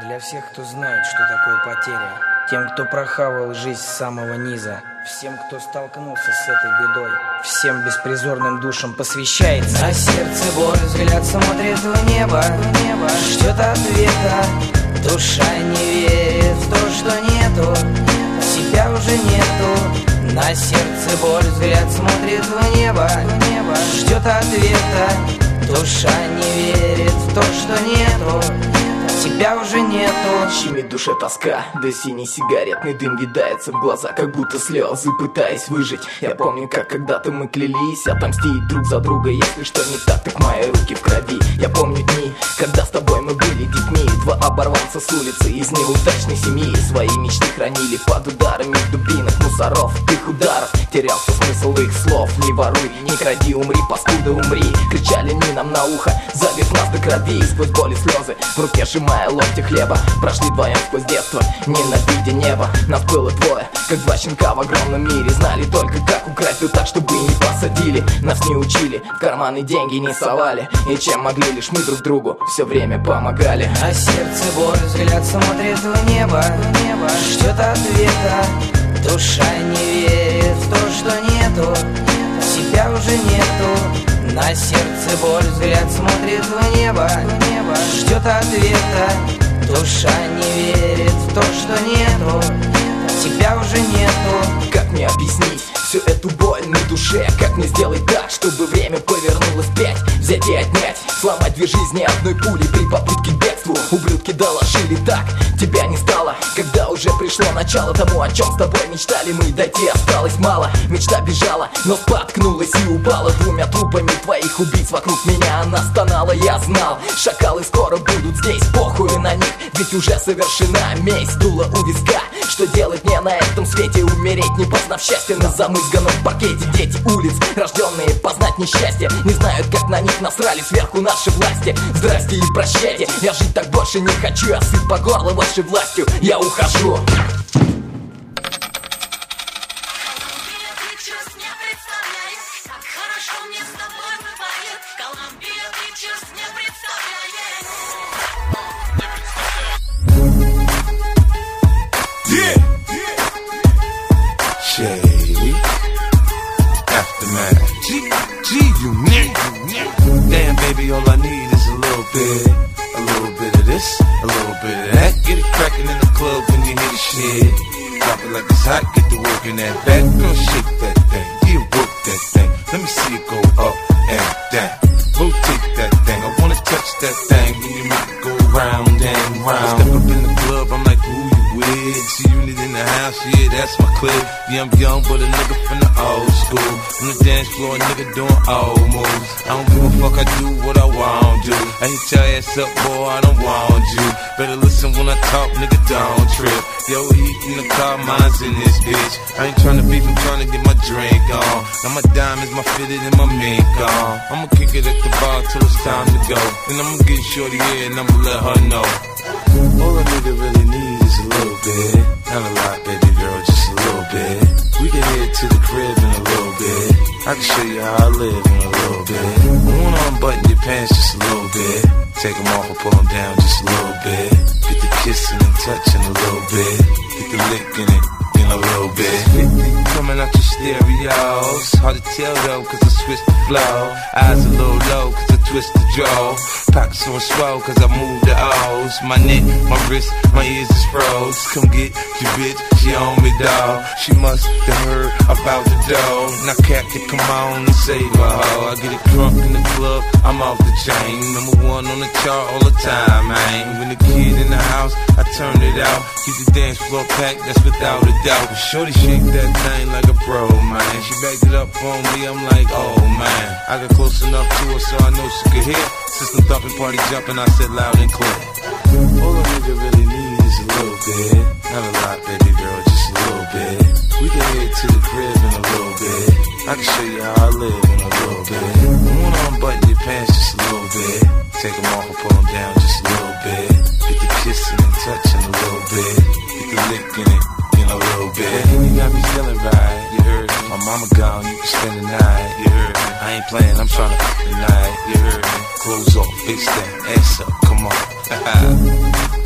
Для всех, кто знает, что такое потеря. Тем, кто прохавал жизнь с самого низа. Всем, кто столкнулся с этой бедой. Всем беспризорным душам посвящается. На сердце боль, взгляд смотрит в небо. небо ждет ответа. Душа не верит в то, что нету. Тебя уже нету. На сердце боль, взгляд смотрит в небо. небо ждет ответа. Душа не верит в то, что нету тебя уже нету Щемит душе тоска, да синий сигаретный дым видается в глаза Как будто слезы, пытаясь выжить. Я помню, как когда-то мы клялись Отомстить друг за друга, если что не так, так мои руки в крови. Я помню дни, когда с тобой мы были детьми. Два оборванца с улицы из неудачной семьи Свои мечты хранили под ударами дубинок мусоров Их ударов терялся смысл их слов. Не воруй, не кради, умри, паскуда, умри. Кричали они нам на ухо, забив нас до крови. Сквозь боли слезы, в руке сжимая локти хлеба Прошли вдвоем сквозь детство, ненавидя небо Нас было двое, как два щенка в огромном мире. Знали только как украсть да так, чтобы не посадили. Нас не учили, в карманы деньги не совали. И чем могли, лишь мы друг другу все время помогали. А сердце боль, взгляд смотрит в небо, в небо Ждет ответа, душа не верит в то, что нету Тебя уже нету. На сердце боль, взгляд смотрит в небо, Ждет ответа, душа не верит в то, что нету Тебя уже нету. Как мне объяснить всю эту боль на душе? Как мне сделать так, чтобы время Взять и отнять, сломать две жизни одной пули При попытке к бегству. Ублюдки доложили так Тебя не стало, когда уже пришло начало тому, о чем с тобой мечтали мы Дойти осталось мало, мечта бежала, но споткнулась и упала Двумя трупами твоих убийц вокруг меня. Она стонала Я знал, шакалы скоро будут здесь, похуй на них. Ведь уже совершена месть, дула у виска. Что делать мне на этом свете, умереть не познав счастье На замызганном паркете. Дети улиц, рожденные познать несчастье. Не знают, как на них насрали сверху наши власти. Здрасте и прощайте, я жить так больше не хочу Я сыт по горло вашей властью, я ухожу baby, all I need is a little bit. A little bit of this, a little bit of that. Get it crackin' in the club when you hear the shit. Drop it like it's hot, get to work in that back. Girl, shake that thing, yeah, work that thing. Let me see it go up. Boy, I don't want you. Better listen when I talk, nigga, don't trip. Yo, heat in the car, mine's in this bitch. I ain't tryna beef, I'm tryna get my drink on. Now my diamonds, my fitted, and my mink on. I'ma kick it at the bar till it's time to go. Then I'ma get shorty here and I'ma let her know. All a nigga really needs is a little bit. Not a lot, to the crib in a little bit. I can show you how I live in a little bit. I wanna unbutton your pants just a little bit. Take them off and pull them down just a little bit. Get the kissing and touching a little bit. Get the licking it stereos. Hard to tell though, cause I switched the flow. Eyes a little low, cause I twist the jaw. Pockets on swell, cause I move the O's. My neck, my wrist, my ears is froze. Come get your bitch, she on me, dog. She must have heard about the dough. Now, Captain, come on and save her, ho. I get it drunk in the club, I'm off the chain. Number one on the chart all the time, man. When the kid in the house, I turn it out. Keep the dance floor packed, that's without a doubt. Shorty shake that thing like a pro, Oh, man. She backed it up on me, I'm like, oh, man. I got close enough to her so I know she could hear. System thumping, party jumping, I said loud and clear. All a nigga really needs is a little bit. Not a lot, baby girl, just a little bit. We can head to the crib in a little bit. I can show you how I live mama gone, you can spend the night, you heard me. I ain't playing, I'm trying to fuck the night, you heard me. Clothes off, face that, ass up, come on.